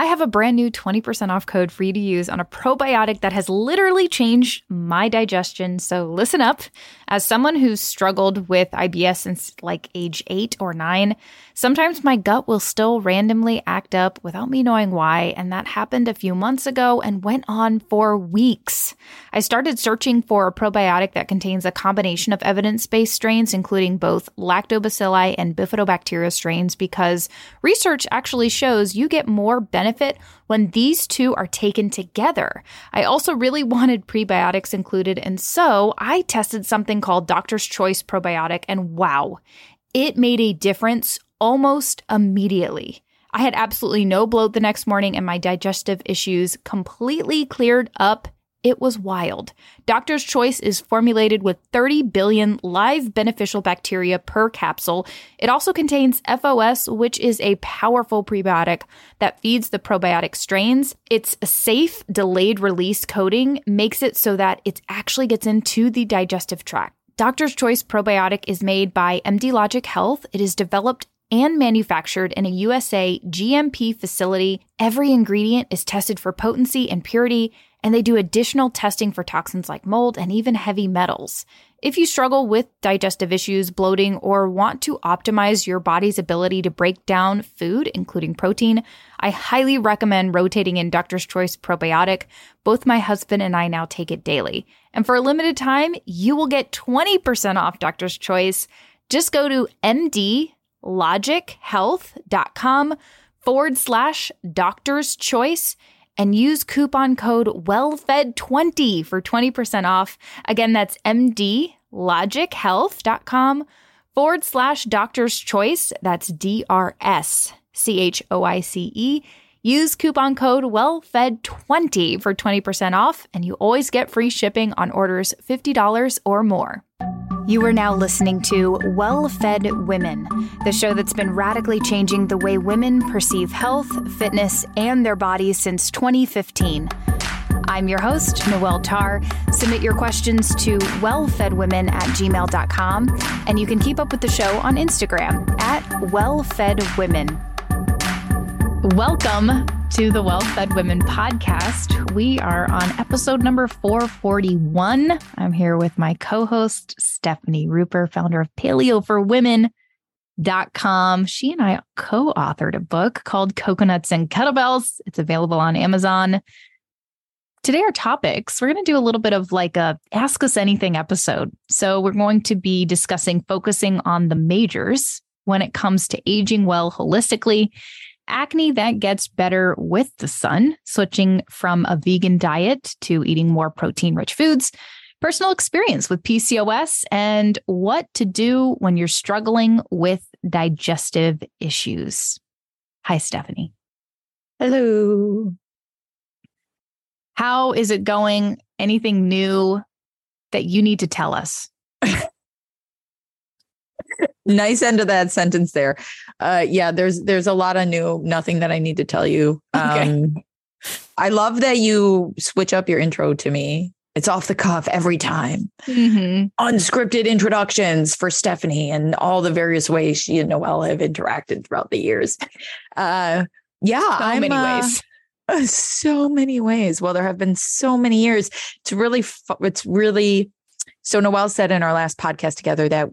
I have a brand new 20% off code for you to use on a probiotic that has literally changed my digestion. So listen up. As someone who's struggled with IBS since like age eight or nine, sometimes my gut will still randomly act up without me knowing why. And that happened a few months ago and went on for weeks. I started searching for a probiotic that contains a combination of evidence based strains, including both lactobacilli and bifidobacteria strains, because research actually shows you get more benefit when these two are taken together. I also really wanted prebiotics included, and so I tested something called Doctor's Choice Probiotic, and wow, it made a difference almost immediately. I had absolutely no bloat the next morning, and my digestive issues completely cleared up it was wild. Doctor's Choice is formulated with 30 billion live beneficial bacteria per capsule. It also contains FOS, which is a powerful prebiotic that feeds the probiotic strains. Its safe delayed release coating makes it so that it actually gets into the digestive tract. Doctor's Choice probiotic is made by MD Logic Health. It is developed and manufactured in a USA GMP facility. Every ingredient is tested for potency and purity and they do additional testing for toxins like mold and even heavy metals. If you struggle with digestive issues, bloating, or want to optimize your body's ability to break down food, including protein, I highly recommend rotating in Doctor's Choice Probiotic. Both my husband and I now take it daily. And for a limited time, you will get 20% off Doctor's Choice. Just go to mdlogichealth.com forward slash doctor's choice and use coupon code WELLFED20 for 20% off. Again, that's mdlogichealth.com forward slash doctor's choice. That's D R S C H O I C E. Use coupon code WELLFED20 for 20% off, and you always get free shipping on orders $50 or more. You are now listening to Well Fed Women, the show that's been radically changing the way women perceive health, fitness, and their bodies since 2015. I'm your host, Noelle Tarr. Submit your questions to wellfedwomen at gmail.com, and you can keep up with the show on Instagram at wellfedwomen. Welcome to the Well Fed Women podcast. We are on episode number 441. I'm here with my co host, Stefani Ruper, founder of paleoforwomen.com. She and I co authored a book called Coconuts and Kettlebells. It's available on Amazon. Today, our topics, we're going to do a little bit of like a Ask Us Anything episode. So, we're going to be discussing focusing on the majors when it comes to aging well holistically acne that gets better with the sun, switching from a vegan diet to eating more protein rich foods, personal experience with PCOS, and what to do when you're struggling with digestive issues. Hi, Stefani. Hello. How is it going? Anything new that you need to tell us? nice end of that sentence there. Uh, yeah, there's there's a lot of new, nothing that I need to tell you. Okay. Um, I love that you switch up your intro to me. It's off the cuff every time. Mm-hmm. Unscripted introductions for Stefani and all the various ways she and Noelle have interacted throughout the years. Uh, yeah, so I'm, many uh, ways. so many ways. Well, there have been so many years. It's really, it's really. So Noelle said in our last podcast together that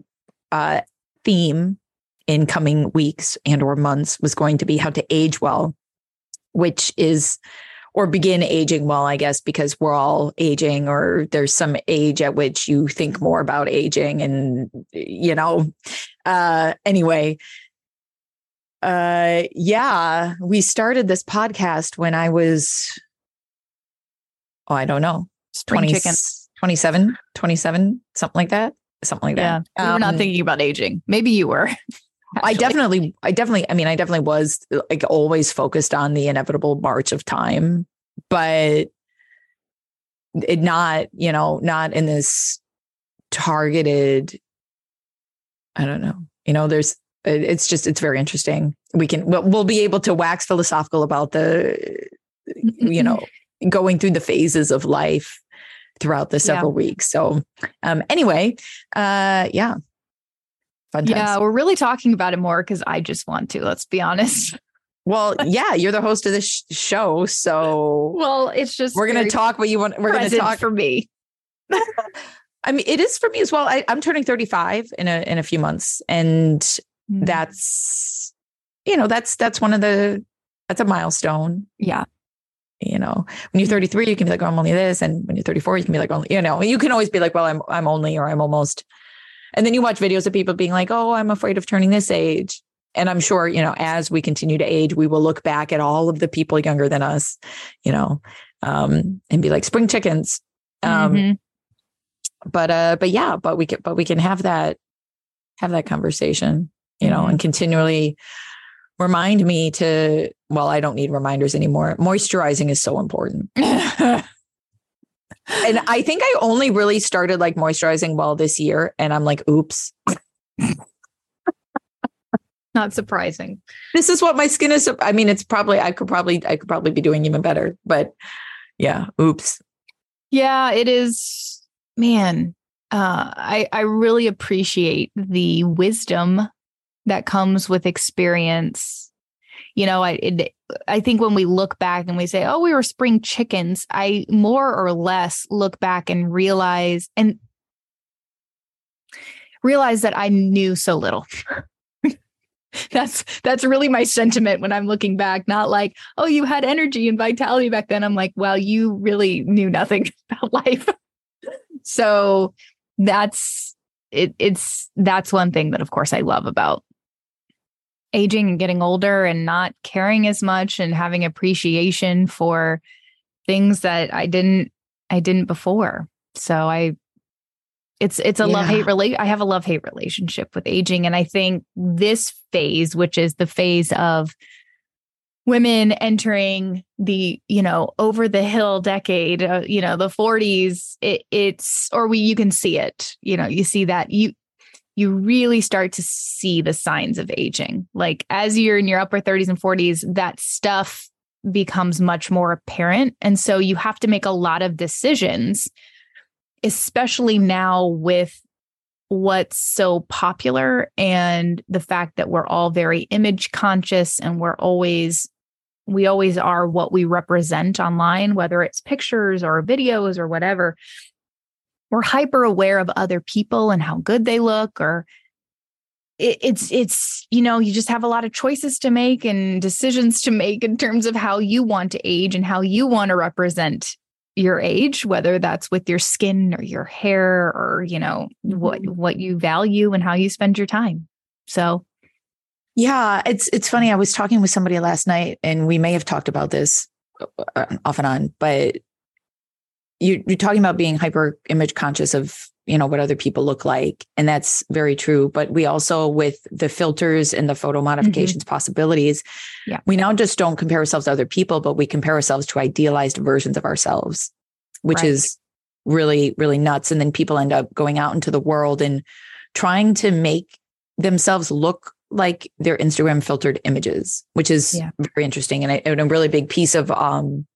uh, theme in coming weeks and or months was going to be how to age well which is or begin aging well i guess because we're all aging or there's some age at which you think more about aging and you know uh anyway uh yeah we started this podcast when i was oh i don't know 20, 27 27 something like that something like yeah, that. Yeah, we are not um, thinking about aging. Maybe you were. I definitely, I definitely, I mean, I definitely was like always focused on the inevitable march of time, but it not, you know, not in this targeted. I don't know. You know, there's. It's just, it's very interesting. We can, we'll, we'll be able to wax philosophical about the, you know, going through the phases of life throughout the several yeah. weeks. So, um, anyway, uh, yeah. Fun times. Yeah, we're really talking about it more because I just want to, let's be honest. Well, yeah, you're the host of this sh- show, so well, it's just we're going to talk what you want. We're going to talk for me. I mean, it is for me as well. I, am turning 35 in a in a few months, and mm-hmm. that's you know that's that's one of the that's a milestone. Yeah. You know, when you're 33, you can be like, oh, I'm only this, and when you're 34, you can be like, only you know, you can always be like, well, I'm I'm only or I'm almost. And then you watch videos of people being like, oh, I'm afraid of turning this age. And I'm sure, you know, as we continue to age, we will look back at all of the people younger than us, you know, um, and be like spring chickens. Um, mm-hmm but uh but yeah but we can but we can have that have that conversation you know mm-hmm. and continually remind me to well i don't need reminders anymore. Moisturizing is so important. And i think i only really started like moisturizing well this year and i'm like oops. Not surprising. This is what my skin is i mean it's probably i could probably i could probably be doing even better but yeah oops. Yeah it is man, uh, I I really appreciate the wisdom that comes with experience. You know, I it, I think when we look back and we say, "Oh, we were spring chickens," I more or less look back and realize and realize that I knew so little. that's that's really my sentiment when I'm looking back. Not like, "Oh, you had energy and vitality back then." I'm like, "Well, you really knew nothing about life." So that's it, it's that's one thing that of course I love about aging and getting older and not caring as much and having appreciation for things that I didn't I didn't before. So I it's it's a yeah. love hate relate I have a love hate relationship with aging and I think this phase which is the phase of women entering the you know over the hill decade uh, you know the 40s it, it's or we you can see it you know you see that you you really start to see the signs of aging like as you're in your upper 30s and 40s that stuff becomes much more apparent and so you have to make a lot of decisions especially now with what's so popular and the fact that we're all very image conscious and we're always we always are what we represent online, whether it's pictures or videos or whatever. We're hyper aware of other people and how good they look, or it, it's it's you know you just have a lot of choices to make and decisions to make in terms of how you want to age and how you want to represent your age whether that's with your skin or your hair or you know what mm-hmm. what you value and how you spend your time so yeah, it's it's funny. I was talking with somebody last night, and we may have talked about this uh, off and on, but you, you're talking about being hyper image conscious of you know what other people look like, and that's very true. But we also, with the filters and the photo mm-hmm. modifications mm-hmm. possibilities, yeah, we now just don't compare ourselves to other people, but we compare ourselves to idealized versions of ourselves, which right. is really really nuts. And then people end up going out into the world and trying to make themselves look like their Instagram filtered images, which is yeah. very interesting and a, and a, really big piece of um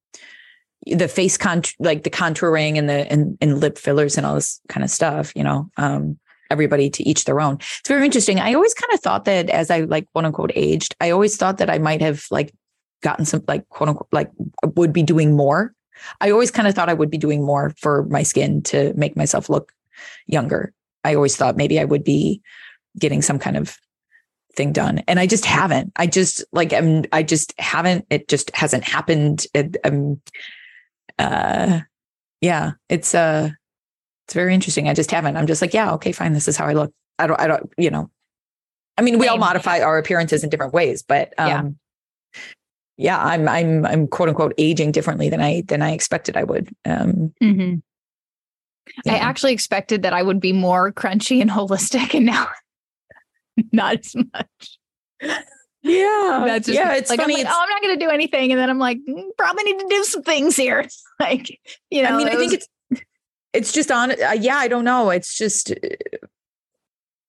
the face con like the contouring and the and, and lip fillers and all this kind of stuff, you know. Um everybody to each their own. It's very interesting. I always kind of thought that as I like quote unquote aged, I always thought that I might have like gotten some like quote unquote like would be doing more. I always kind of thought I would be doing more for my skin to make myself look younger. I always thought maybe I would be getting some kind of thing done and i just haven't i just like i'm i just haven't it just hasn't happened it, um uh yeah it's uh it's very interesting i just haven't i'm just like yeah okay fine this is how i look i don't i don't you know i mean we all modify our appearances in different ways but um yeah. yeah i'm i'm i'm quote unquote aging differently than i than i expected i would um mm-hmm. yeah. i actually expected that i would be more crunchy and holistic and now not as much. Yeah. That's just yeah, it's like, funny. I'm like, oh, I'm not going to do anything. And then I'm like, mm, probably need to do some things here. like, you know, I mean, I think it's, it's just on, uh, yeah, I don't know. It's just, uh,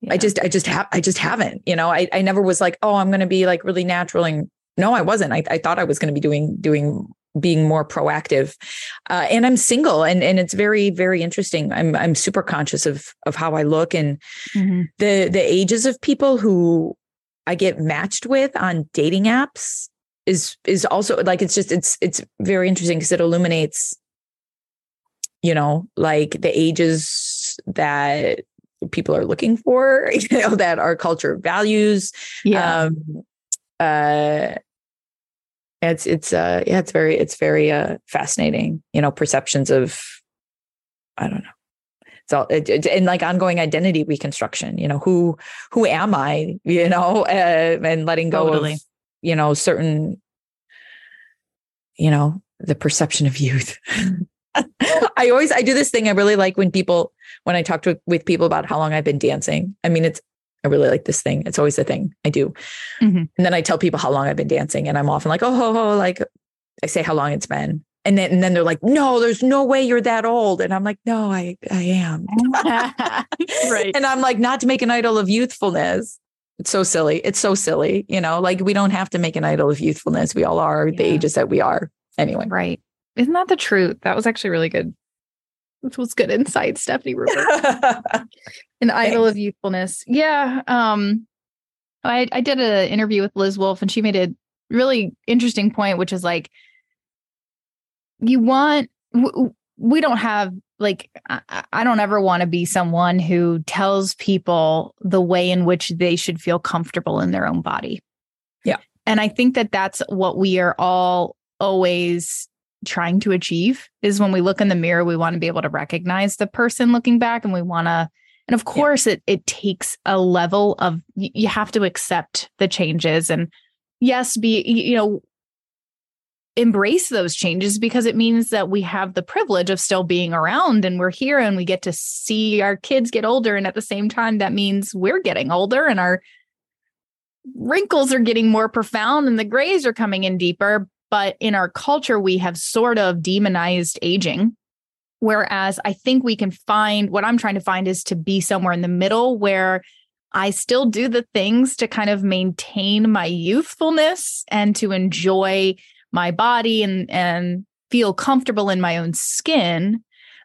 yeah. I just, I just have, I just haven't, you know, I, I never was like, oh, I'm going to be like really natural. And no, I wasn't. I, I thought I was going to be doing, doing being more proactive uh, and i'm single and and it's very very interesting i'm i'm super conscious of of how i look and mm-hmm. the the ages of people who i get matched with on dating apps is is also like it's just it's it's very interesting because it illuminates you know like the ages that people are looking for you know that our culture values Yeah. um uh it's it's uh yeah it's very it's very uh fascinating you know perceptions of i don't know it's all it, it- and like ongoing identity reconstruction you know who who am i you know uh, and letting go Totally. of you know certain you know the perception of youth. I always i do this thing i really like when people when i talk to with people about how long i've been dancing. I mean it's i really like this thing. It's always a thing i do. Mhm. and then i tell people how long i've been dancing and i'm often like oh ho, ho, like i say how long it's been and then and then they're like no there's no way you're that old and i'm like no i i am right. and i'm like not to make an idol of youthfulness it's so silly it's so silly you know like we don't have to make an idol of youthfulness we all are the ages that we are anyway Right. Isn't that the truth? That was actually really good. This was good insight, Stefani Ruper. An idol of youthfulness. Yeah. Um, I I did an interview with Liz Wolfe, and she made a really interesting point, which is like, you want we don't have like I, don't ever want to be someone who tells people the way in which they should feel comfortable in their own body. Yeah. And I think that that's what we are all always trying to achieve is when we look in the mirror we want to be able to recognize the person looking back and we want to and of course it it takes a level of you have to accept the changes and yes be you know embrace those changes because it means that we have the privilege of still being around and we're here and we get to see our kids get older. And at the same time that means we're getting older and our wrinkles are getting more profound and the grays are coming in deeper. But in our culture we have sort of demonized aging. Whereas i think we can find what i'm trying to find is to be somewhere in the middle where i still do the things to kind of maintain my youthfulness and to enjoy my body and and feel comfortable in my own skin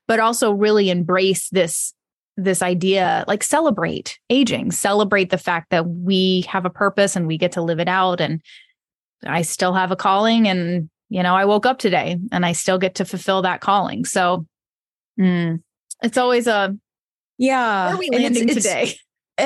but also really embrace this this idea like celebrate aging celebrate the fact that we have a purpose and we get to live it out. And i still have a calling and you know i woke up today and i still get to fulfill that calling. So mm, it's always a yeah where are we landing it's- today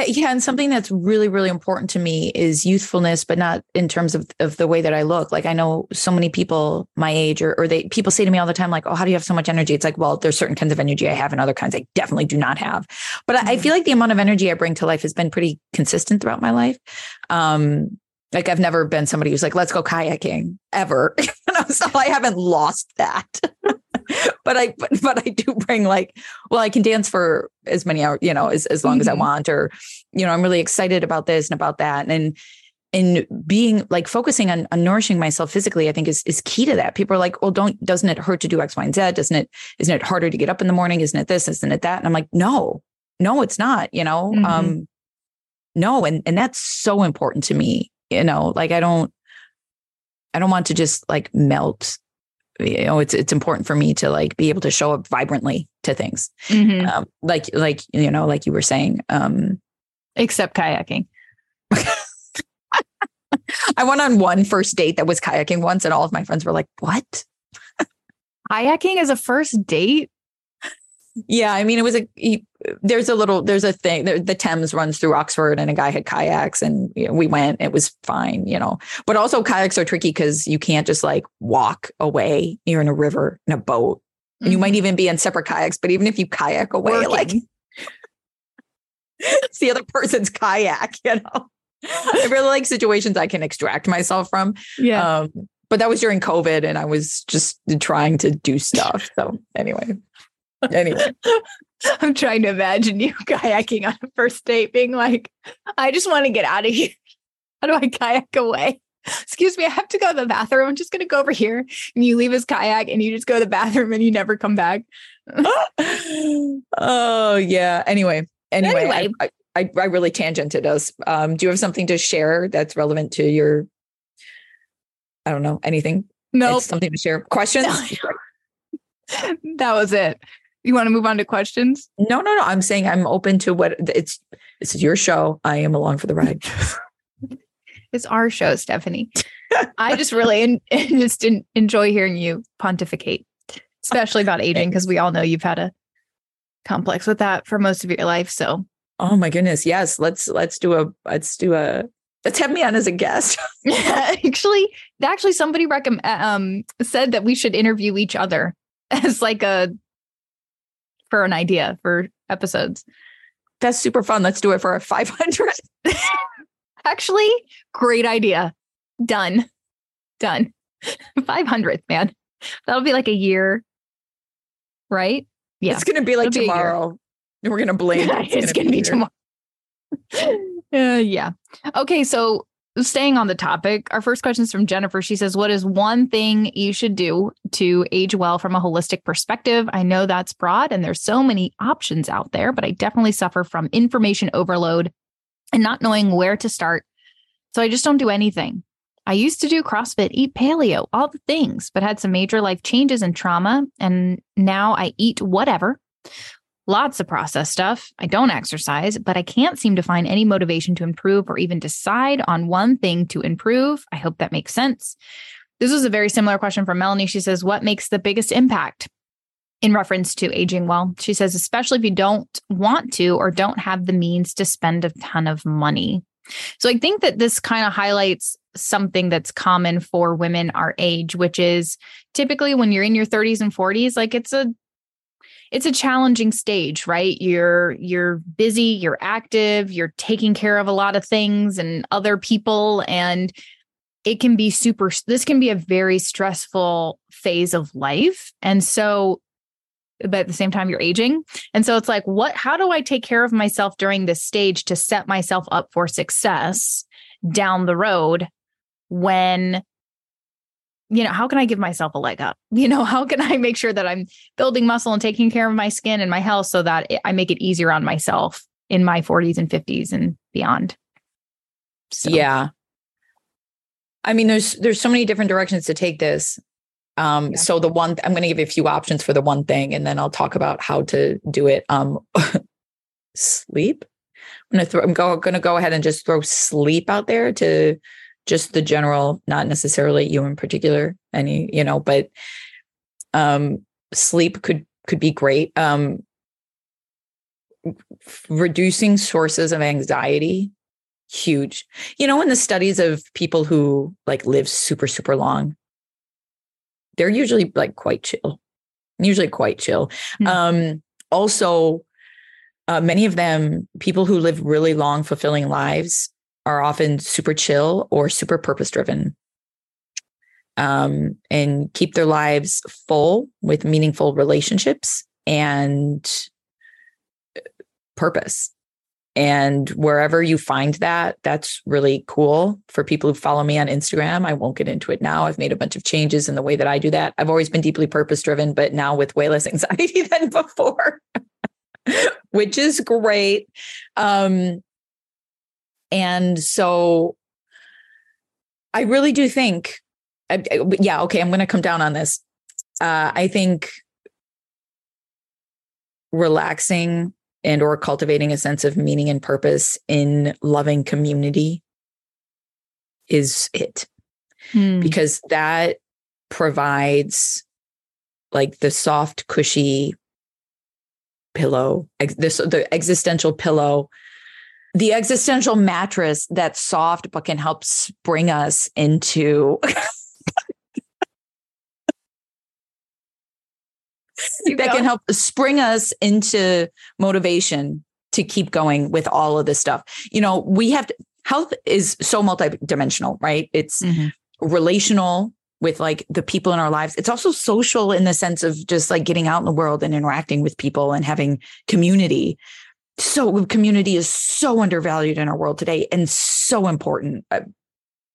yeah, and something that's really, really important to me is youthfulness, but not in terms of, of the way that I look. Like I know so many people my age, or or they people say to me all the time, like, "Oh, how do you have so much energy?" It's like, well, there's certain kinds of energy I have, and other kinds I definitely do not have. But I, I Mhm. feel like the amount of energy I bring to life has been pretty consistent throughout my life. Um, like I've never been somebody who's like, "Let's go kayaking," ever. you know, so I haven't lost that. but I but, but I do bring like well I can dance for as many hours you know as as long as I Mhm. want or you know I'm really excited about this and about that. And and being like focusing on, on nourishing myself physically I think is is key to that. People are like well don't doesn't it hurt to do X Y and Z? Doesn't it isn't it harder to get up in the morning? Isn't it this? Isn't it that? And I'm like no no it's not you know Mhm. um no. And and that's so important to me you know? Like I don't I don't want to just like melt you know it's it's important for me to like be able to show up vibrantly to things. Mhm. um, like like you know like you were saying um except kayaking. I went on one first date that was kayaking once and all of my friends were like what? Kayaking as a first date? Yeah i mean it was a there's a little there's a thing the thames runs through oxford and a guy had kayaks and you know, we went it was fine you know. But also kayaks are tricky because you can't just like walk away. You're in a river in a boat. And you might even be in separate kayaks but even if you kayak away Working. like it's the other person's kayak you know? I really like situations i can extract myself from. Yeah. Um but that was during covid and i was just trying to do stuff so anyway. Anyway I'm trying to imagine you kayaking on a first date, being like, I just want to get out of here. How do I kayak away? Excuse me, I have to go to the bathroom. I'm just going to go over here. And you leave his kayak and you just go to the bathroom and you never come back. oh yeah anyway anyway, Anyway. I, I i really tangented us um do you have something to share that's relevant to your i don't know anything Nope. something to share questions that was it. You want to move on to questions? no no no i'm saying i'm open to what it's this is your show i am along for the ride It's our show, Stefani. I just really in, just enjoy hearing you pontificate, especially about aging, because we all know you've had a complex with that for most of your life. So, oh my goodness, yes, let's let's do a let's do a let's have me on as a guest. Yeah. Actually, actually, somebody recommend um said that we should interview each other as like a for an idea for episodes. That's super fun. Let's do it for a 500. Actually, great idea. Done. Done. 500th, man. That'll be like a year, right? Yeah. It's going to be like It'll tomorrow. Be We're going to blame It's going to be, be tomorrow. uh, yeah. Okay. So staying on the topic, our first question is from Jennifer. She says, What is one thing you should do to age well from a holistic perspective? I know that's broad and there's so many options out there, but I definitely suffer from information overload and not knowing where to start. So I just don't do anything. I used to do CrossFit, eat paleo, all the things, but had some major life changes and trauma. And now I eat whatever lots of processed stuff. I don't exercise, but I can't seem to find any motivation to improve or even decide on one thing to improve. I hope that makes sense. This was a very similar question from Melanie. She says, What makes the biggest impact? In reference to aging well, she says, especially if you don't want to or don't have the means to spend a ton of money. So I think that this kind of highlights something that's common for women our age, which is typically when you're in your 30s and 40s, like it's a it's a challenging stage, right? You're you're busy, you're active, you're taking care of a lot of things and other people and it can be super this can be a very stressful phase of life. And so but at the same time you're aging. And so it's like what how do I take care of myself during this stage to set myself up for success down the road when you know, how can I give myself a leg up? You know, how can I make sure that I'm building muscle and taking care of my skin and my health so that I make it easier on myself in my 40s and 50s and beyond? So. Yeah. I mean, there's there's so many different directions to take this. Um, yeah. so the one I'm going to give you a few options for the one thing, and then I'll talk about how to do it. Um, sleep. I'm going to throw. I'm go, going to go ahead and just throw sleep out there to just the general, not necessarily you in particular, any, you know, but um sleep could could be great. Um reducing sources of anxiety huge you know in the studies of people who like live super super long they're usually like quite chill usually quite chill mm-hmm. um also uh, many of them people who live really long fulfilling lives are often super chill or super purpose driven um, and keep their lives full with meaningful relationships and uh, purpose. And wherever you find that, that's really cool for people who follow me on Instagram. I won't get into it now. I've made a bunch of changes in the way that I do that. I've always been deeply purpose driven, but now with way less anxiety than before, which is great. Um, and so I really do think, yeah, okay, I'm going to come down on this. Uh, I think relaxing and or cultivating a sense of meaning and purpose in loving community is it hmm. because that provides like the soft cushy pillow this the existential pillow the existential mattress that's soft but can help spring us into that can help spring us into motivation to keep going with all of this stuff. You know, we have to, health is so multidimensional, right? It's mm-hmm. relational with like the people in our lives. It's also social in the sense of just like getting out in the world and interacting with people and having community so community is so undervalued in our world today and so important uh,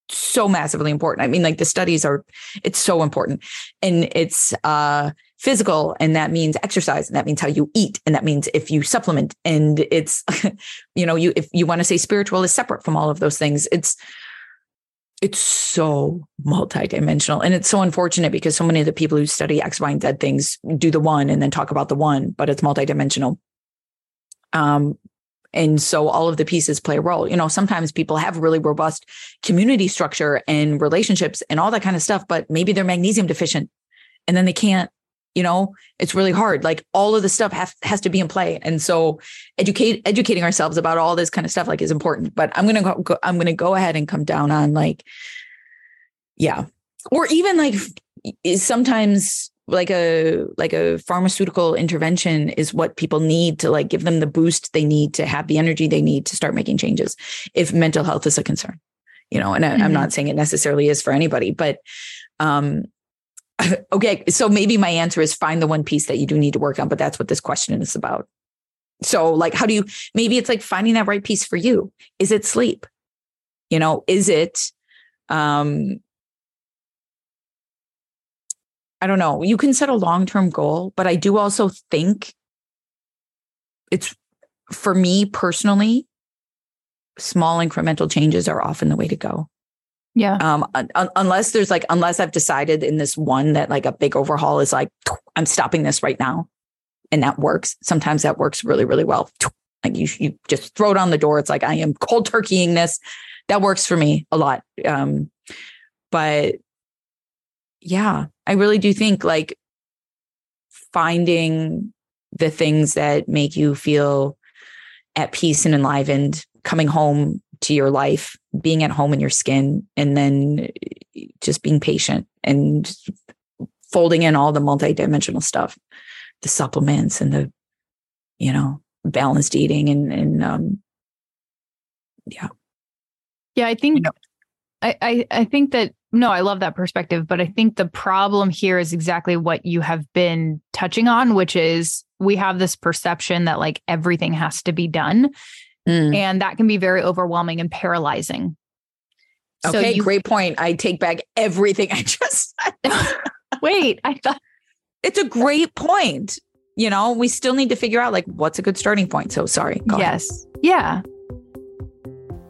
so massively important. I mean like the studies are it's so important. And it's uh physical and that means exercise and that means how you eat and that means if you supplement. And it's you know you if you want to say spiritual is separate from all of those things it's it's so multidimensional. And it's so unfortunate because so many of the people who study x y and z things do the one and then talk about the one but it's multidimensional um, and so all of the pieces play a role. You know, sometimes people have really robust community structure and relationships and all that kind of stuff, but maybe they're magnesium deficient and then they can't, you know, it's really hard. Like all of the stuff have, has to be in play. And so educate educating ourselves about all this kind of stuff like is important. But I'm gonna go, go I'm gonna go ahead and come down on like, yeah. Or even like sometimes like a like a pharmaceutical intervention is what people need to like give them the boost they need to have the energy they need to start making changes if mental health is a concern you know and I, mm-hmm. i'm not saying it necessarily is for anybody but um okay so maybe my answer is find the one piece that you do need to work on but that's what this question is about. So like how do you maybe it's like finding that right piece for you. Is it sleep? You know is it um I don't know. You can set a long term goal, but I do also think it's for me personally, small incremental changes are often the way to go. Yeah. Um, un- unless there's like, unless I've decided in this one that like a big overhaul is like, I'm stopping this right now. And that works. Sometimes that works really, really well. Like you, you just throw it on the door. It's like, I am cold turkeying this. That works for me a lot. Um, but yeah, I really do think like finding the things that make you feel at peace and enlivened, coming home to your life, being at home in your skin, and then just being patient and folding in all the multidimensional stuff, the supplements and the, you know, balanced eating and and um yeah. Yeah, I think you know, I, I I think that no, I love that perspective. But I think the problem here is exactly what you have been touching on, which is we have this perception that like everything has to be done. Mm. And that can be very overwhelming and paralyzing. Okay, so you, great point. I take back everything I just said. Wait, I thought it's a great point. You know, we still need to figure out like what's a good starting point. So sorry. yes. Ahead. Yeah.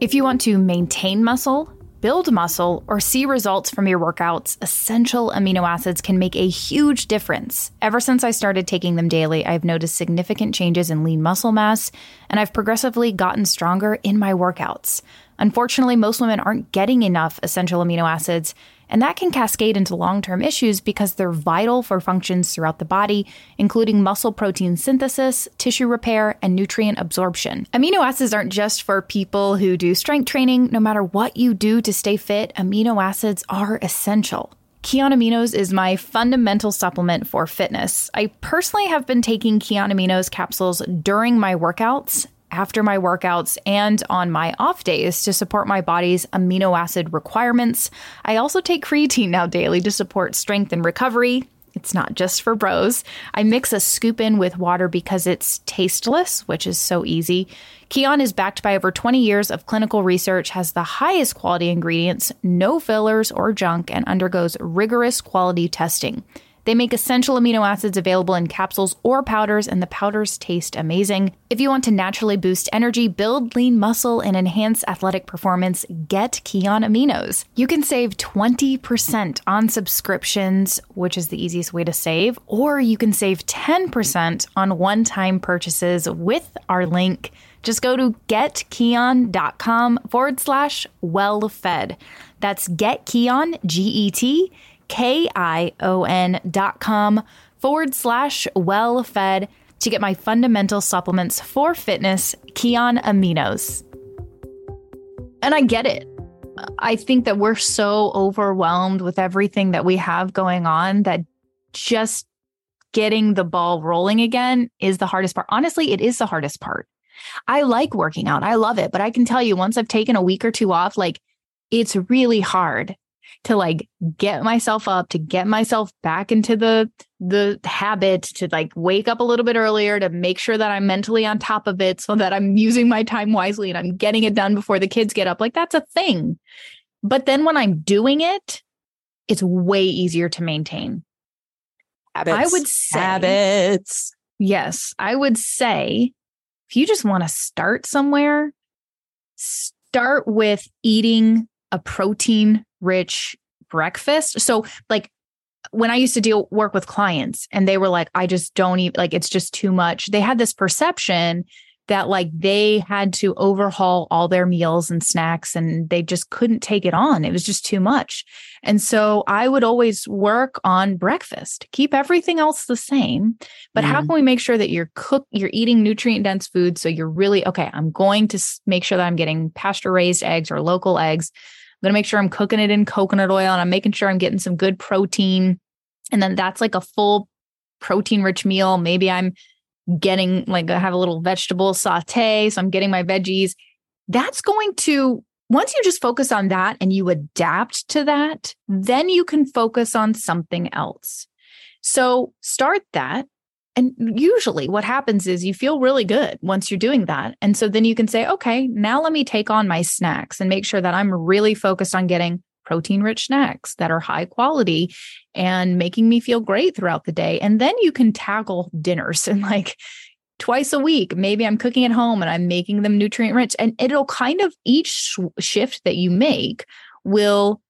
If you want to maintain muscle, build muscle, or see results from your workouts, essential amino acids can make a huge difference. Ever since I started taking them daily, I've noticed significant changes in lean muscle mass, and I've progressively gotten stronger in my workouts. Unfortunately, most women aren't getting enough essential amino acids, and that can cascade into long term issues because they're vital for functions throughout the body, including muscle protein synthesis, tissue repair, and nutrient absorption. Amino acids aren't just for people who do strength training. No matter what you do to stay fit, amino acids are essential. Kion Aminos is my fundamental supplement for fitness. I personally have been taking Kion Aminos capsules during my workouts after my workouts and on my off days to support my body's amino acid requirements. I also take creatine now daily to support strength and recovery. It's not just for bros. I mix a scoop in with water because it's tasteless, which is so easy. Kion is backed by over 20 years of clinical research, has the highest quality ingredients, no fillers or junk, and undergoes rigorous quality testing. They make essential amino acids available in capsules or powders, and the powders taste amazing. If you want to naturally boost energy, build lean muscle, and enhance athletic performance, get Kion Aminos. You can save 20% on subscriptions, which is the easiest way to save, or you can save 10% on one time purchases with our link. Just go to getkion.com forward slash well fed. That's getkion, G E T K-I-O-N dot com forward slash well fed to get my fundamental supplements for fitness, Kion Aminos. And I get it. I think that we're so overwhelmed with everything that we have going on that just getting the ball rolling again is the hardest part. Honestly, it is the hardest part. I like working out. I love it. But I can tell you, once I've taken a week or two off, like it's really hard to like get myself up to get myself back into the the habit to like wake up a little bit earlier to make sure that I'm mentally on top of it so that I'm using my time wisely and I'm getting it done before the kids get up. Like that's a thing. But then when I'm doing it it's way easier to maintain. Habits. I would say habits. Yes. I would say if you just want to start somewhere start with eating a protein rich breakfast. So like when I used to deal work with clients and they were like, I just don't even like it's just too much. They had this perception that like they had to overhaul all their meals and snacks and they just couldn't take it on. It was just too much. And so I would always work on breakfast, keep everything else the same. But mm. how can we make sure that you're cook, you're eating nutrient dense food? So you're really, okay, I'm going to make sure that I'm getting pasture raised eggs or local eggs. I'm going to make sure I'm cooking it in coconut oil and I'm making sure I'm getting some good protein. And then that's like a full protein rich meal. Maybe I'm getting like I have a little vegetable saute. So I'm getting my veggies. That's going to, once you just focus on that and you adapt to that, then you can focus on something else. So start that. And usually what happens is you feel really good once you're doing that. And so then you can say, okay, now let me take on my snacks and make sure that I'm really focused on getting protein rich snacks that are high quality and making me feel great throughout the day. And then you can tackle dinners and like twice a week. Maybe I'm cooking at home and I'm making them nutrient rich. And it'll kind of each shift that you make will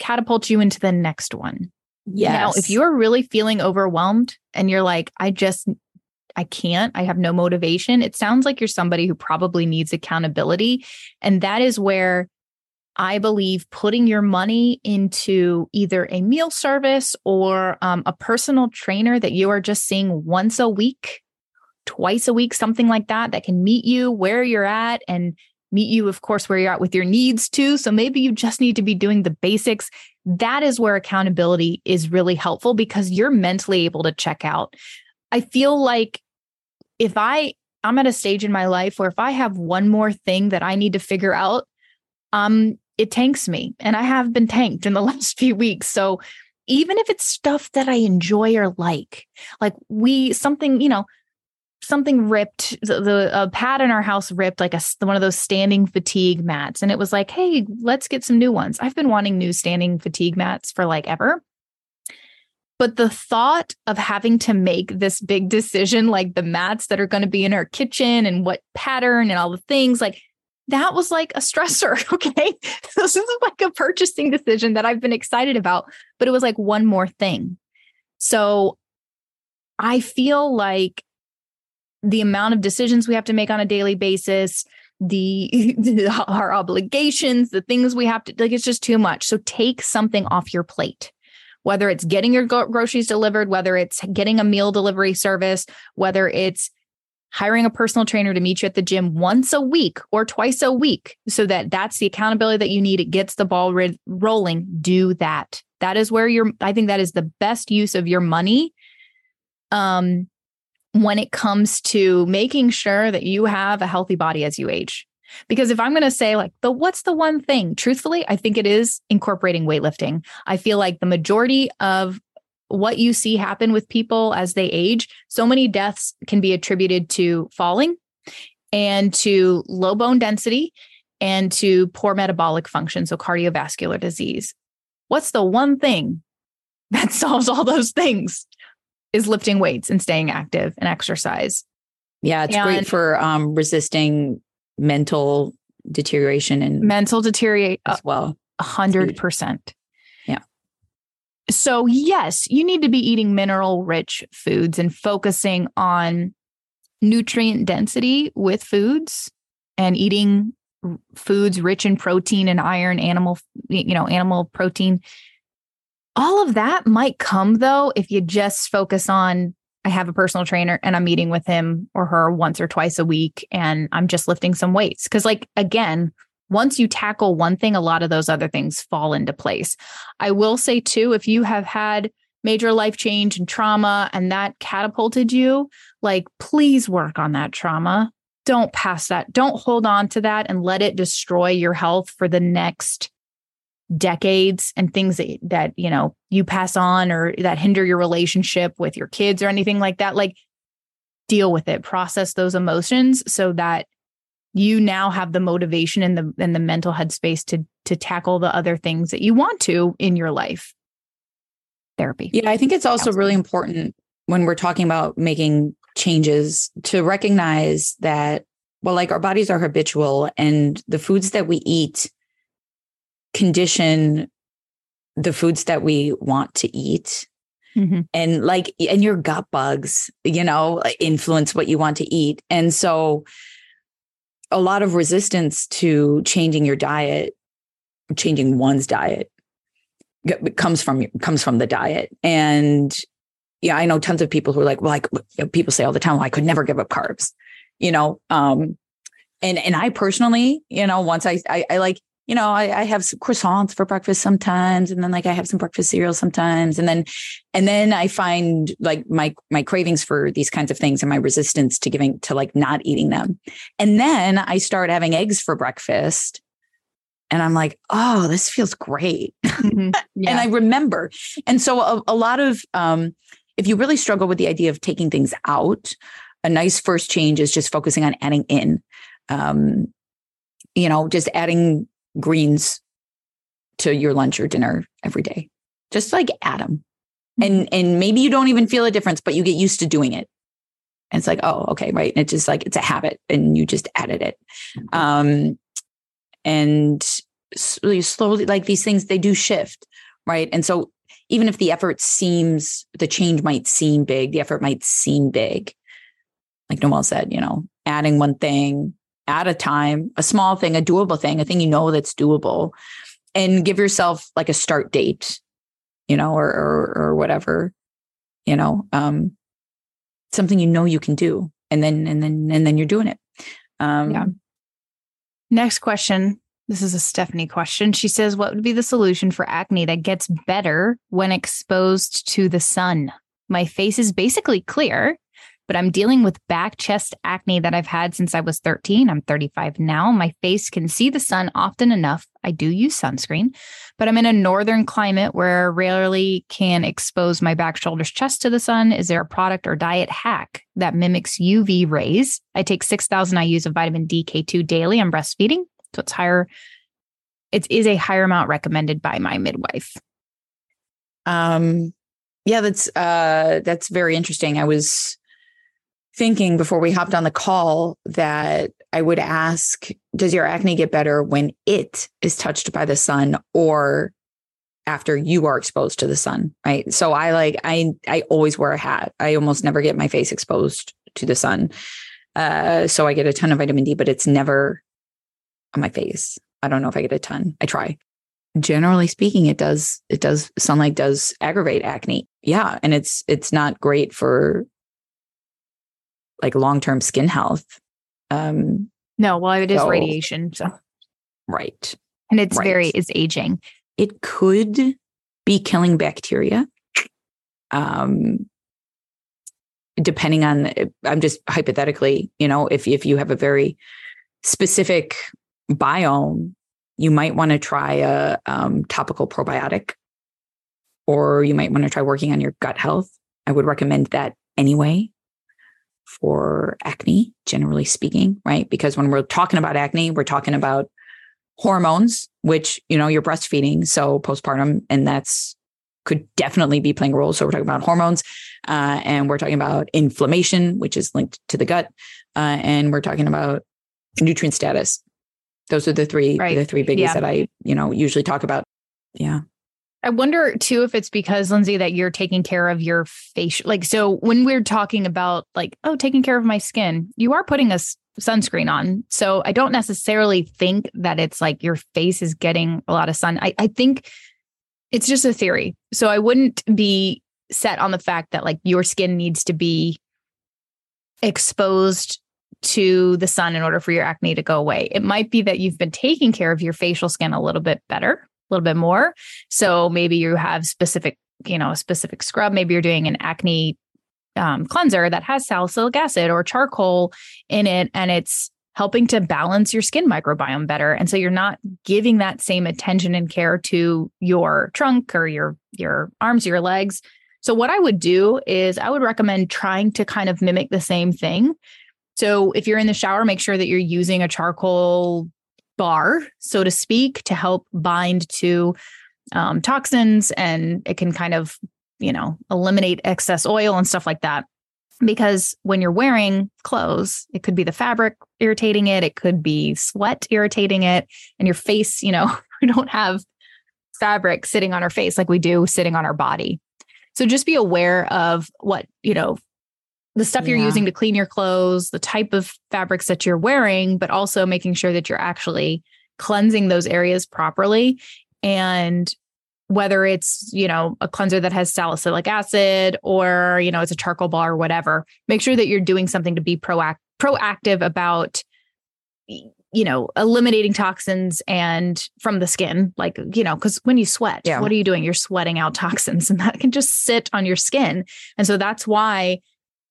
catapult you into the next one. Yes. Now, if you're really feeling overwhelmed and you're like, I just, I can't, I have no motivation, it sounds like you're somebody who probably needs accountability. And that is where I believe putting your money into either a meal service or um, a personal trainer that you are just seeing once a week, twice a week, something like that, that can meet you where you're at and meet you, of course, where you're at with your needs too. So maybe you just need to be doing the basics. That is where accountability is really helpful because you're mentally able to check out. I feel like if I, I'm at a stage in my life where if I have one more thing that I need to figure out, um, it tanks me and I have been tanked in the last few weeks. So even if it's stuff that I enjoy or like, like we something, you know, something ripped the, the pad in our house ripped like a one of those standing fatigue mats and it was like hey let's get some new ones i've been wanting new standing fatigue mats for like ever but the thought of having to make this big decision like the mats that are going to be in our kitchen and what pattern and all the things like that was like a stressor. Okay. this is like a purchasing decision that I've been excited about, but it was like one more thing. So I feel like the amount of decisions we have to make on a daily basis, the our obligations, the things we have to like, it's just too much. So take something off your plate. Whether it's getting your groceries delivered, whether it's getting a meal delivery service, whether it's hiring a personal trainer to meet you at the gym once a week or twice a week so that that's the accountability that you need it gets the ball ri- rolling do that that is where you're i think that is the best use of your money um when it comes to making sure that you have a healthy body as you age because if i'm going to say like the what's the one thing truthfully i think it is incorporating weightlifting i feel like the majority of what you see happen with people as they age, so many deaths can be attributed to falling and to low bone density and to poor metabolic function, so cardiovascular disease. What's the one thing that solves all those things? Is lifting weights and staying active and exercise. Yeah, it's and great for um, resisting mental deterioration and mental deteriorate as well. A hundred percent. Yeah. So, yes, you need to be eating mineral rich foods and focusing on nutrient density with foods and eating foods rich in protein and iron, animal, you know, animal protein. All of that might come though if you just focus on I have a personal trainer and I'm meeting with him or her once or twice a week and I'm just lifting some weights. Cause, like, again, once you tackle one thing, a lot of those other things fall into place. I will say, too, if you have had major life change and trauma and that catapulted you, like, please work on that trauma. Don't pass that. Don't hold on to that and let it destroy your health for the next decades and things that, that you know you pass on or that hinder your relationship with your kids or anything like that like deal with it process those emotions so that you now have the motivation and the and the mental headspace to to tackle the other things that you want to in your life. Therapy. Yeah i think it's also really important when we're talking about making changes to recognize that well like our bodies are habitual and the foods that we eat condition the foods that we want to eat Mm-hmm. And like, and your gut bugs, you know, influence what you want to eat. And so a lot of resistance to changing your diet, changing one's diet comes from comes from the diet. And yeah, I know tons of people who are like, well, like people say all the time, well, I could never give up carbs, you know. Um, and and I personally, you know, once I I, I like, you know, I, I have some croissants for breakfast sometimes, and then like I have some breakfast cereal sometimes, and then and then I find like my my cravings for these kinds of things and my resistance to giving to like not eating them, and then I start having eggs for breakfast, and I'm like, oh, this feels great. Mm-hmm. Yeah. and I remember. And so a, a lot of, um, if you really struggle with the idea of taking things out, a nice first change is just focusing on adding in. Um, you know, just adding greens to your lunch or dinner every day. Just like add them. And mm-hmm. and maybe you don't even feel a difference, but you get used to doing it. And it's like, oh, okay, right. And it's just like it's a habit and you just added it. Mm-hmm. Um, and slowly like these things they do shift right and so even if the effort seems the change might seem big the effort might seem big like noelle said you know adding one thing at a time a small thing a doable thing a thing you know that's doable and give yourself like a start date you know or or, or whatever you know um something you know you can do and then and then and then you're doing it um yeah Next question. This is a Stefani question. She says, What would be the solution for acne that gets better when exposed to the sun? My face is basically clear, but I'm dealing with back chest acne that I've had since I was 13. I'm 35 now. My face can see the sun often enough. I do use sunscreen, but I'm in a northern climate where I rarely can expose my back, shoulders, chest to the sun. Is there a product or diet hack that mimics UV rays? I take 6,000 IUs of vitamin DK2 daily. I'm breastfeeding. So it's higher. It is a higher amount recommended by my midwife. Um, yeah, that's uh, that's very interesting. I was thinking before we hopped on the call that I would ask, does your acne get better when it is touched by the sun or after you are exposed to the sun, right? So I like I I always wear a hat. I almost never get my face exposed to the sun. Uh, so I get a ton of vitamin D, but it's never on my face. I don't know if I get a ton. I try. Generally speaking, it does, it does, sunlight does aggravate acne. Yeah. And it's, it's not great for like long term skin health. Um, no, well, it is so, radiation. So, right. And it's right. very, it's aging. It could be killing bacteria. Um, depending on, I'm just hypothetically, you know, if, if you have a very specific biome, you might want to try a um, topical probiotic, or you might want to try working on your gut health. I would recommend that anyway for acne, generally speaking, right? Because when we're talking about acne, we're talking about hormones, which, you know, you're breastfeeding. So postpartum, and that's could definitely be playing a role. So we're talking about hormones, uh, and we're talking about inflammation, which is linked to the gut, uh, and we're talking about nutrient status, those are the three right. the three biggies yeah. that I, you know, usually talk about. Yeah. I wonder too if it's because Lindsay that you're taking care of your face. Like, so when we're talking about like, oh, taking care of my skin, you are putting a sunscreen on. So I don't necessarily think that it's like your face is getting a lot of sun. I, I think it's just a theory. So I wouldn't be set on the fact that like your skin needs to be exposed to the sun in order for your acne to go away. It might be that you've been taking care of your facial skin a little bit better, little bit more. So maybe you have specific, you know, a specific scrub. Maybe you're doing an acne um, cleanser that has salicylic acid or charcoal in it, and it's helping to balance your skin microbiome better. And so you're not giving that same attention and care to your trunk or your your arms, your legs. So what I would do is I would recommend trying to kind of mimic the same thing so if you're in the shower, make sure that you're using a charcoal bar, so to speak, to help bind to um, toxins and it can kind of, you know, eliminate excess oil and stuff like that. Because when you're wearing clothes, it could be the fabric irritating it, it could be sweat irritating it, and your face, you know, we don't have fabric sitting on our face like we do sitting on our body. So just be aware of what, you know, the stuff you're Yeah. using to clean your clothes, the type of fabrics that you're wearing, but also making sure that you're actually cleansing those areas properly. And whether it's, you know, a cleanser that has salicylic acid or, you know, it's a charcoal bar or whatever, make sure that you're doing something to be proact- proactive about you know eliminating toxins and from the skin like you know because when you sweat Yeah. what are you doing you're sweating out toxins and that can just sit on your skin and so that's why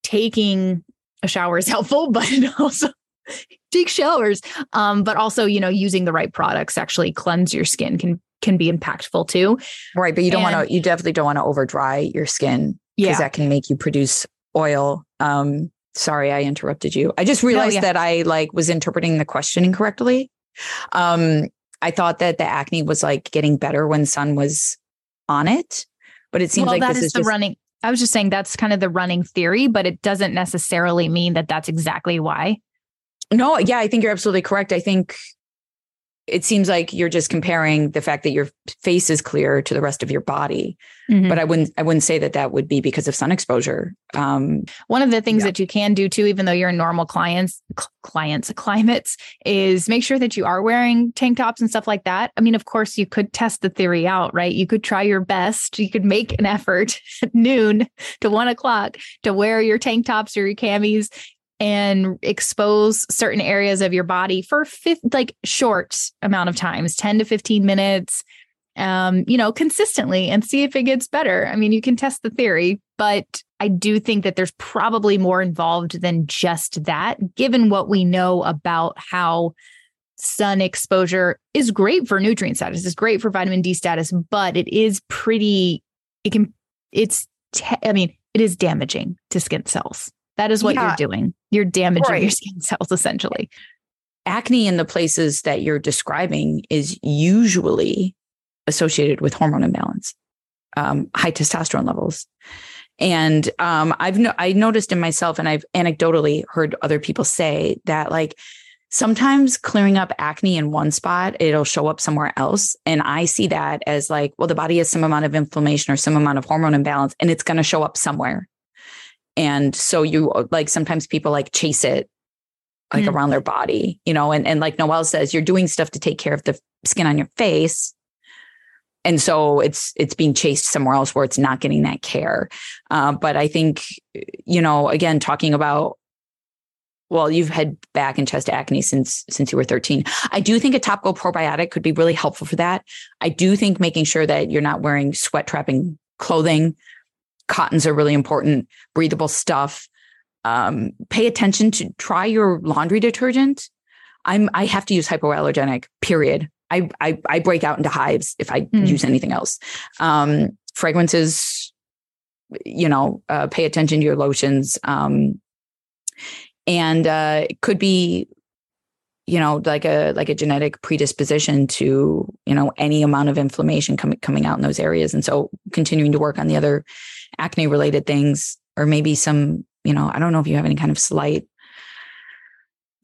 taking a shower is helpful but also take showers um but also you know using the right products actually cleanse your skin can can be impactful too Right. But you don't want to, you definitely don't want to over dry your skin because yeah that can make you produce oil. Um, sorry, I interrupted you. I just realized yeah. that I like was interpreting the question incorrectly. Um, I thought that the acne was like getting better when sun was on it, but it seems well like that this is is the just, running i was just saying that's kind of the running theory but it doesn't necessarily mean that that's exactly why no, yeah, I think you're absolutely correct. I think it seems like you're just comparing the fact that your face is clear to the rest of your body, Mhm. but I wouldn't, I wouldn't say that that would be because of sun exposure. Um, One of the things Yeah. that you can do too, even though you're in normal clients, cl- clients, climates, is make sure that you are wearing tank tops and stuff like that. I mean, of course, you could test the theory out, right? You could try your best. You could make an effort at noon to one o'clock to wear your tank tops or your camis and expose certain areas of your body for fifth, like short amount of times, 10 to 15 minutes, um, you know, consistently and see if it gets better. I mean, you can test the theory, but I do think that there's probably more involved than just that, given what we know about how sun exposure is great for nutrient status, is great for vitamin D status, but it is pretty, it can, it's, te- I mean, it is damaging to skin cells. That is what Yeah. you're doing. You're damaging your skin cells essentially. acne in the places that you're describing is usually associated with hormone imbalance, um, high testosterone levels. And um, I've no- I noticed in myself, and I've anecdotally heard other people say that like sometimes clearing up acne in one spot, it'll show up somewhere else. And I see that as like, well, the body has some amount of inflammation or some amount of hormone imbalance, and it's going to show up somewhere. And so you like sometimes people like chase it like Mm. around their body, you know, and, and like Noelle says, you're doing stuff to take care of the skin on your face. And so it's it's being chased somewhere else where it's not getting that care. Uh, but I think, you know, again, talking about well, you've had back and chest acne since since you were 13. I do think a topical probiotic could be really helpful for that. I do think making sure that you're not wearing sweat trapping clothing. Cottons are really important, breathable stuff. Um, pay attention to try your laundry detergent. I'm I have to use hypoallergenic, period. I I, I break out into hives if I Mm. use anything else. Um, fragrances, you know, uh, pay attention to your lotions. Um, and uh, it could be you know like a like a genetic predisposition to you know any amount of inflammation coming coming out in those areas and so continuing to work on the other acne related things or maybe some you know i don't know if you have any kind of slight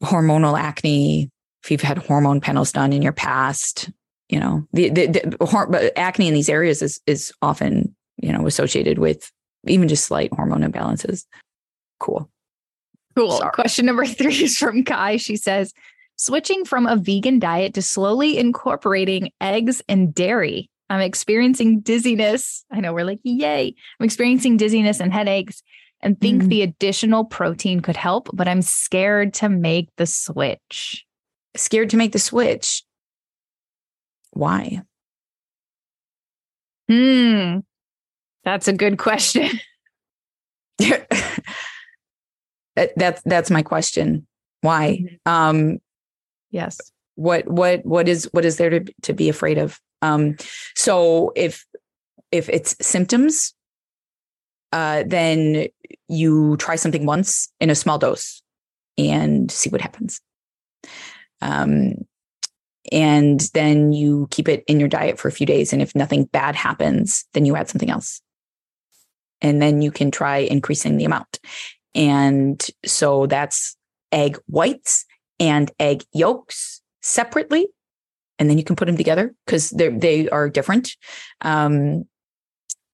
hormonal acne if you've had hormone panels done in your past you know the the, the acne in these areas is is often you know associated with even just slight hormone imbalances cool Cool. Sorry. Question number three is from Kai. She says, switching from a vegan diet to slowly incorporating eggs and dairy. I'm experiencing dizziness. I know we're like, yay. I'm experiencing dizziness and headaches and think Mm. the additional protein could help, but I'm scared to make the switch. scared to make the switch why Hmm. That's a good question. That- that's that's my question. Why? Um, Yes. what what what is what is there to to be afraid of? Um, so if if it's symptoms, uh, then you try something once in a small dose and see what happens. Um, and then you keep it in your diet for a few days, and if nothing bad happens, then you add something else, and then you can try increasing the amount. And so that's egg whites and egg yolks separately. And then you can put them together because they are different. Um,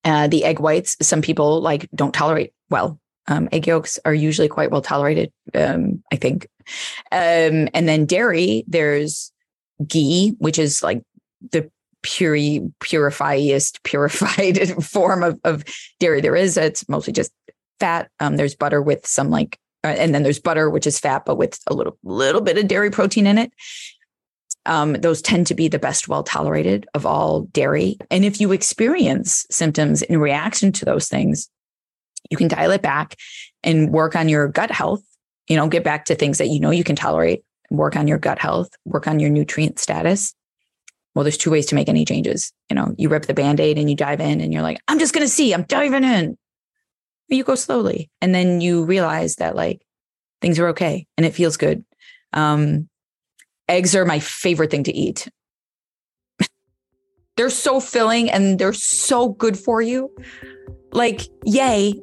Uh, the egg whites, some people like don't tolerate well. Um, egg yolks are usually quite well tolerated, um, I think. Um, and then dairy, there's ghee, which is like the puri purifiest purified form of, of dairy there is. It's mostly just fat. Um, there's butter with some like, and then there's butter which is fat, but with a little little bit of dairy protein in it. Um, those tend to be the best well tolerated of all dairy. And if you experience symptoms in reaction to those things, you can dial it back and work on your gut health. You know, get back to things that you know you can tolerate. Work on your gut health. Work on your nutrient status well, there's two ways to make any changes. You know, you rip the band aid and you dive in and you're like, I'm just going to see, I'm diving in. You go slowly. And then you realize that like things are okay and it feels good. Um, eggs are my favorite thing to eat. they're so filling and they're so good for you. Like, yay.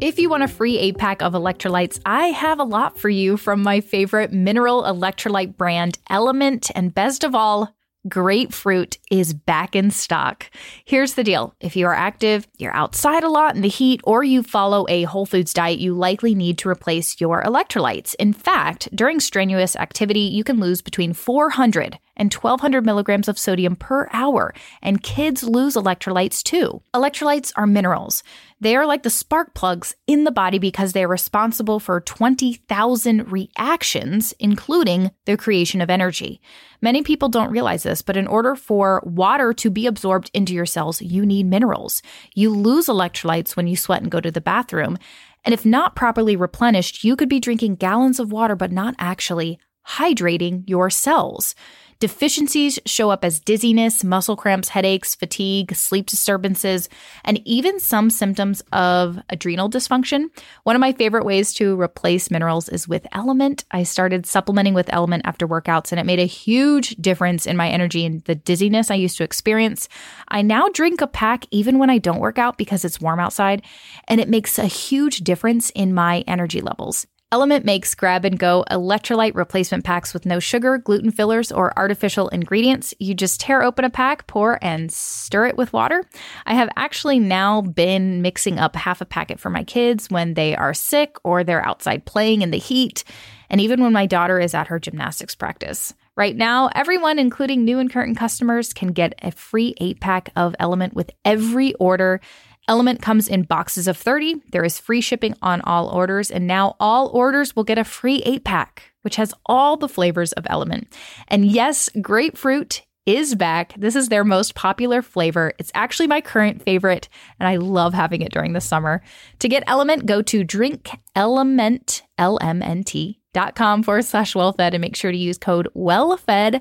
If you want a free eight pack of electrolytes, I have a lot for you from my favorite mineral electrolyte brand, Element. And best of all, grapefruit is back in stock. Here's the deal if you are active, you're outside a lot in the heat, or you follow a whole foods diet, you likely need to replace your electrolytes. In fact, during strenuous activity, you can lose between 400 and 1200 milligrams of sodium per hour, and kids lose electrolytes too. Electrolytes are minerals. They are like the spark plugs in the body because they are responsible for 20,000 reactions, including the creation of energy. Many people don't realize this, but in order for water to be absorbed into your cells, you need minerals. You lose electrolytes when you sweat and go to the bathroom. And if not properly replenished, you could be drinking gallons of water, but not actually hydrating your cells. Deficiencies show up as dizziness, muscle cramps, headaches, fatigue, sleep disturbances, and even some symptoms of adrenal dysfunction. One of my favorite ways to replace minerals is with Element. I started supplementing with Element after workouts, and it made a huge difference in my energy and the dizziness I used to experience. I now drink a pack even when I don't work out because it's warm outside, and it makes a huge difference in my energy levels. Element makes grab and go electrolyte replacement packs with no sugar, gluten fillers, or artificial ingredients. You just tear open a pack, pour, and stir it with water. I have actually now been mixing up half a packet for my kids when they are sick or they're outside playing in the heat, and even when my daughter is at her gymnastics practice. Right now, everyone, including new and current customers, can get a free eight pack of Element with every order. Element comes in boxes of 30. There is free shipping on all orders, and now all orders will get a free eight pack, which has all the flavors of Element. And yes, grapefruit is back. This is their most popular flavor. It's actually my current favorite, and I love having it during the summer. To get Element, go to drinkelement, L-M-N-T, dot com forward slash wellfed and make sure to use code wellfed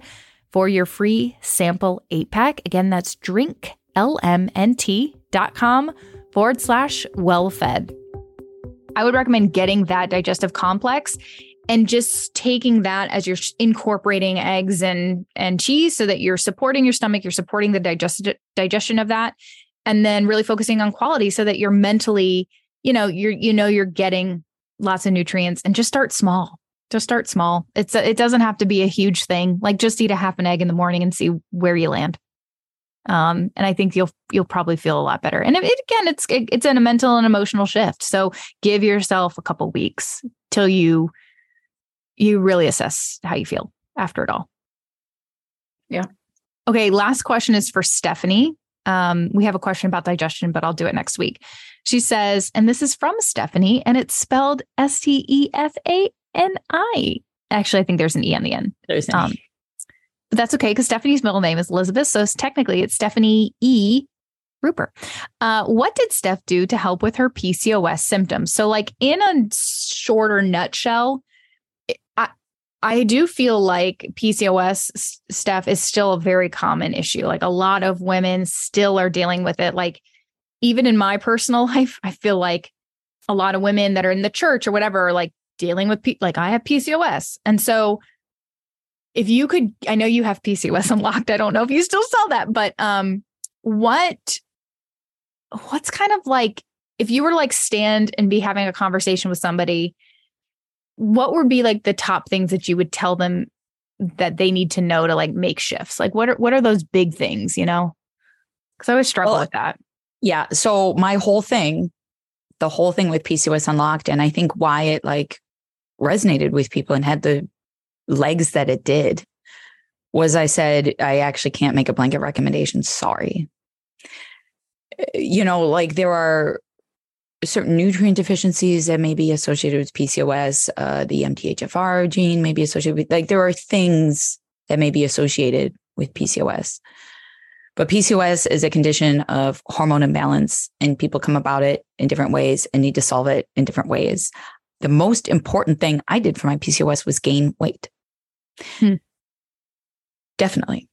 for your free sample eight pack. Again, that's drink lmnt.com forward slash well fed. I would recommend getting that digestive complex and just taking that as you're incorporating eggs and and cheese so that you're supporting your stomach, you're supporting the digest, digestion of that and then really focusing on quality so that you're mentally, you know, you're you know you're getting lots of nutrients and just start small. Just start small. It's a, it doesn't have to be a huge thing. Like just eat a half an egg in the morning and see where you land. Um, and I think you'll you'll probably feel a lot better. And it, again, it's it, it's in a mental and emotional shift. So give yourself a couple weeks till you you really assess how you feel after it all. Yeah. Okay. Last question is for Stefani. Um, we have a question about digestion, but I'll do it next week. She says, and this is from Stephanie, and it's spelled S T E F A N I. Actually, I think there's an E on the end. There's an um, e. But that's okay because Stefani's middle name is Elizabeth. So technically it's Stephanie E. Rupert. Uh, what did Stef do to help with her PCOS symptoms? So, like in a shorter nutshell, I I do feel like PCOS stuff is still a very common issue. Like a lot of women still are dealing with it. Like even in my personal life, I feel like a lot of women that are in the church or whatever are like dealing with P- like I have PCOS, and so if you could, I know you have PCOS unlocked. I don't know if you still sell that, but um, what what's kind of like if you were like stand and be having a conversation with somebody, what would be like the top things that you would tell them that they need to know to like make shifts? Like what are what are those big things, you know? Because I always struggle well, with that. Yeah. So my whole thing, the whole thing with PCOS Unlocked, and I think why it like resonated with people and had the legs that it did was I said, I actually can't make a blanket recommendation. Sorry. You know, like there are certain nutrient deficiencies that may be associated with PCOS. Uh, the MTHFR gene may be associated with, like, there are things that may be associated with PCOS. But PCOS is a condition of hormone imbalance, and people come about it in different ways and need to solve it in different ways. The most important thing I did for my PCOS was gain weight. Hmm. Definitely.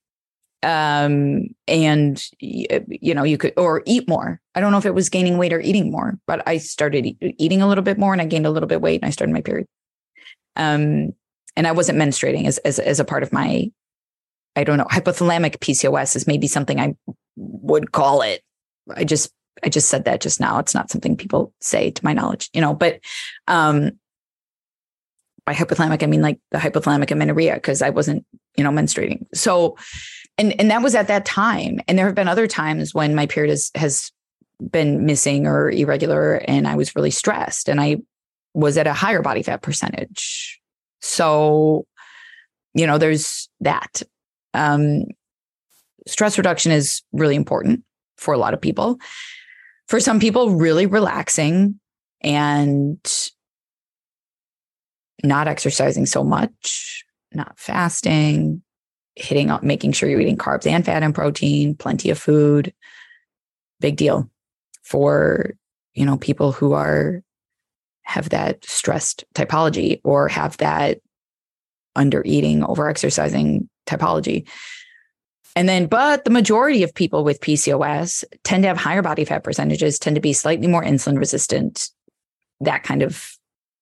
Um and you know you could or eat more. I don't know if it was gaining weight or eating more but i started eating a little bit more and i gained a little bit weight and i started my period. Um and i wasn't menstruating as as, as a part of my i don't know hypothalamic pcos is maybe something i would call it. I just i just said that just now. It's not something people say to my knowledge you know but um by hypothalamic i mean like the hypothalamic amenorrhea because i wasn't you know menstruating. So and and that was at that time. And there have been other times when my period has has been missing or irregular and i was really stressed and i was at a higher body fat percentage. So you know there's that. Um stress reduction is really important for a lot of people. For some people really relaxing and not exercising so much not fasting hitting up, making sure you're eating carbs and fat and protein, plenty of food. Big deal for, you know, people who are have that stressed typology or have that under eating, over exercising typology. And then, but the majority of people with PCOS tend to have higher body fat percentages, tend to be slightly more insulin resistant, that kind of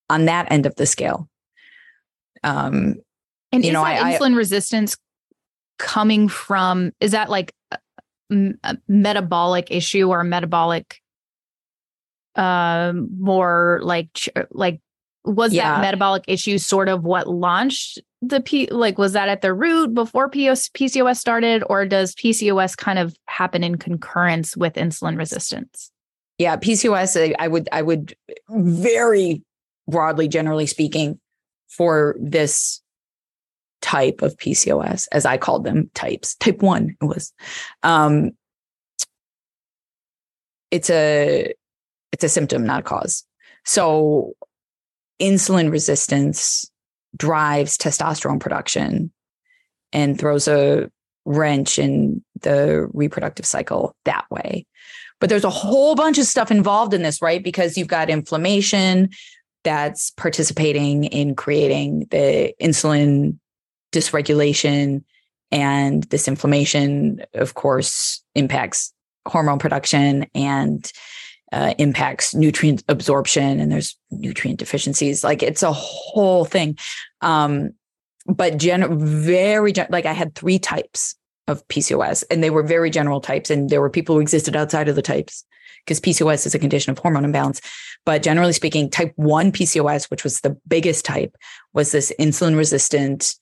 on that end of the scale. Um, and you know, I, insulin I, resistance coming from is that like a, metabolic issue or a metabolic um more like like was yeah. that metabolic issue sort of what launched the P like was that at the root before POS, PCOS started or does PCOS kind of happen in concurrence with insulin resistance? Yeah, PCOS I would I would very broadly generally speaking for this type of PCOS, as I called them types. Type one it was. Um, it's a it's a symptom, not a cause. So insulin resistance drives testosterone production and throws a wrench in the reproductive cycle that way. But there's a whole bunch of stuff involved in this, right? Because you've got inflammation that's participating in creating the insulin dysregulation and this inflammation, of course, impacts hormone production and uh, impacts nutrient absorption. And there's nutrient deficiencies. Like it's a whole thing. Um, but gen- very gen- like I had three types of PCOS, and they were very general types, and there were people who existed outside of the types because PCOS is a condition of hormone imbalance. But generally speaking, type 1 PCOS, which was the biggest type, was this insulin resistant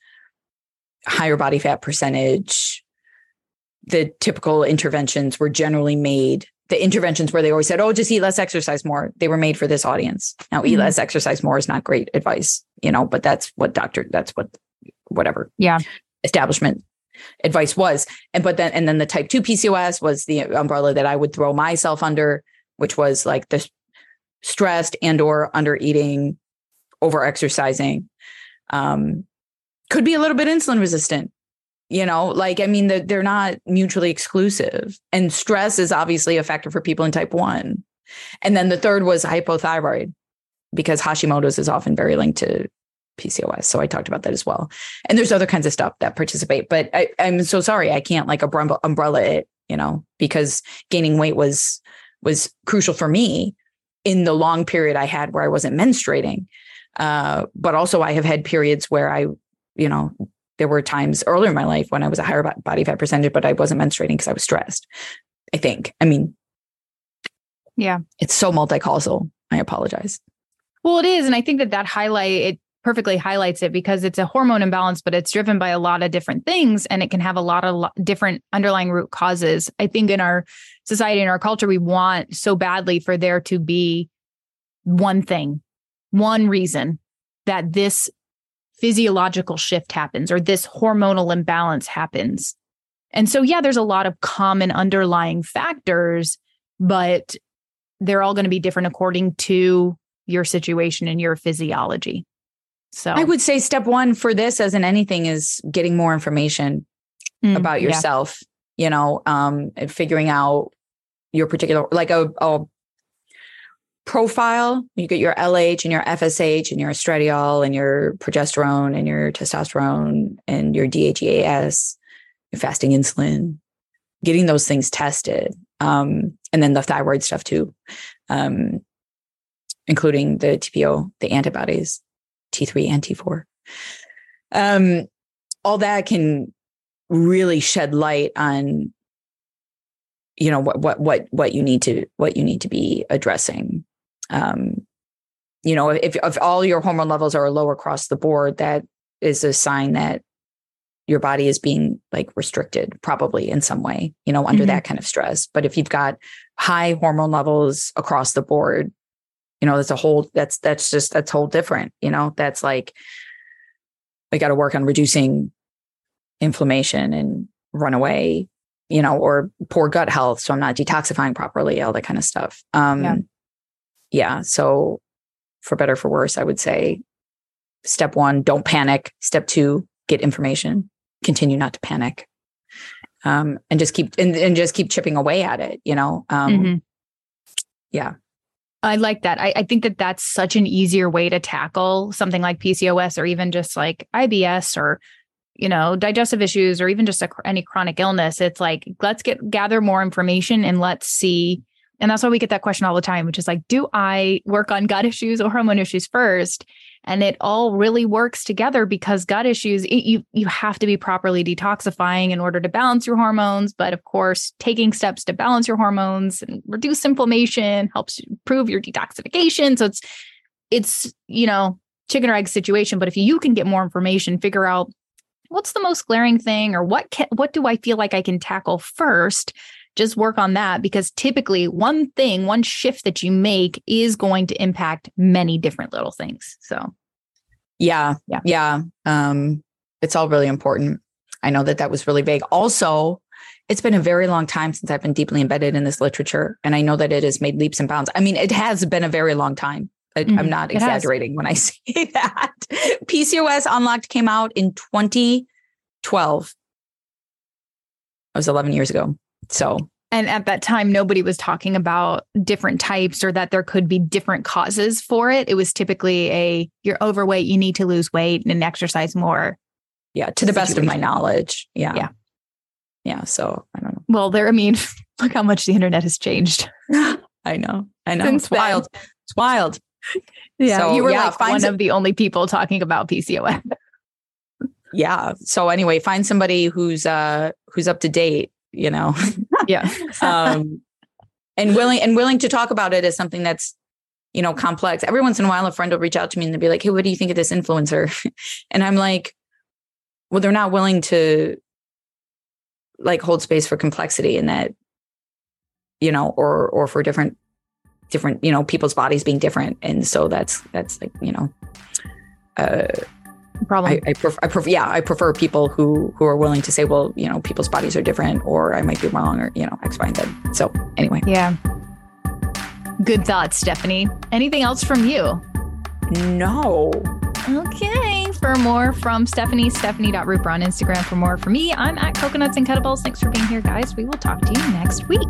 higher body fat percentage. The typical interventions were generally made. The interventions where they always said, "Oh, just eat less, exercise more." They were made for this audience. Now, mm-hmm. eat less, exercise more is not great advice, you know, but that's what doctor. That's what whatever. Yeah. Establishment advice was. And but then and then the type 2 PCOS was the umbrella that I would throw myself under, which was like the stressed and or under eating, over exercising. Um, could be a little bit insulin resistant you know like i mean the, they're not mutually exclusive and stress is obviously a factor for people in type 1 and then the third was hypothyroid because hashimoto's is often very linked to pcos so i talked about that as well and there's other kinds of stuff that participate but I, i'm so sorry i can't like umbrella, umbrella it you know because gaining weight was was crucial for me in the long period i had where i wasn't menstruating uh, but also i have had periods where i you know, there were times earlier in my life when I was a higher body fat percentage, but I wasn't menstruating because I was stressed. I think. I mean, yeah, it's so multi-causal. I apologize. Well, it is, and I think that that highlight it perfectly highlights it because it's a hormone imbalance, but it's driven by a lot of different things and it can have a lot of lo- different underlying root causes. I think in our society, in our culture, we want so badly for there to be one thing, one reason that this physiological shift happens or this hormonal imbalance happens. And so, yeah, there's a lot of common underlying factors, but they're all going to be different according to your situation and your physiology. So I would say step one for this, as in anything, is getting more information mm, about yourself, yeah. you know, um, and figuring out your particular, like a, a profile. You get your LH and your FSH and your estradiol and your progesterone and your testosterone and your DHEAS, your fasting insulin, getting those things tested. Um, and then the thyroid stuff too, um, including the TPO, the antibodies, T3 and T4. Um, all that can really shed light on you know what what what what you need to what you need to be addressing um you know if if all your hormone levels are low across the board that is a sign that your body is being like restricted probably in some way you know under mm-hmm. that kind of stress but if you've got high hormone levels across the board you know that's a whole that's that's just that's whole different you know? That's like we got to work on reducing inflammation and run away you know or poor gut health so i'm not detoxifying properly all that kind of stuff. Um yeah, yeah so for better for worse i would say step one don't panic. Step two get information. Continue not to panic. Um, and just keep and, and, just keep chipping away at it you know? Um, mm-hmm. yeah i like that. I, I, think that that's such an easier way to tackle something like pcos or even just like ibs or you know digestive issues or even just a, any chronic illness. It's like let's get gather more information and let's see. And that's why we get that question all the time which is like do i work on gut issues or hormone issues first and it all really works together because gut issues it, you you have to be properly detoxifying in order to balance your hormones. But of course taking steps to balance your hormones and reduce inflammation helps improve your detoxification. So it's it's you know chicken or egg situation. But if you can get more information figure out what's the most glaring thing or what can, what do i feel like i can tackle first just work on that because typically one thing, one shift that you make is going to impact many different little things. So, yeah, yeah, yeah. Um, it's all really important. I know that that was really vague. Also, it's been a very long time since I've been deeply embedded in this literature, and I know that it has made leaps and bounds. I mean, it has been a very long time. I, mm-hmm. I'm not exaggerating when I say that. PCOS Unlocked came out in 2012. That was 11 years ago. So, and at that time, nobody was talking about different types or that there could be different causes for it. It was typically a you're overweight, you need to lose weight and exercise more. Yeah, to the situation. best of my knowledge. Yeah. Yeah. Yeah. So I don't know. Well, there, I mean, look how much the internet has changed. I know. I know. Since it's then. wild. It's wild. Yeah. So, you were yeah, like one some- of the only people talking about PCOS. yeah. So anyway, find somebody who's uh who's up to date you know? Yeah. Um and willing and willing to talk about it as something that's you know complex. Every once in a while a friend will reach out to me and they'll be like hey what do you think of this influencer? And i'm like well they're not willing to like hold space for complexity in that you know or or for different different you know people's bodies being different. And so that's that's like you know uh problem. I, I, prefer, I prefer, yeah, I prefer people who who are willing to say, well, you know, people's bodies are different, or I might be wrong, or you know, X, Y, and Z. So anyway, yeah. Good thoughts, Stefani. Anything else from you? No. Okay. For more from Stefani, stephanie.rupert on Instagram. For more from me, I'm at Coconuts and Kettlebells. Thanks for being here, guys. We will talk to you next week.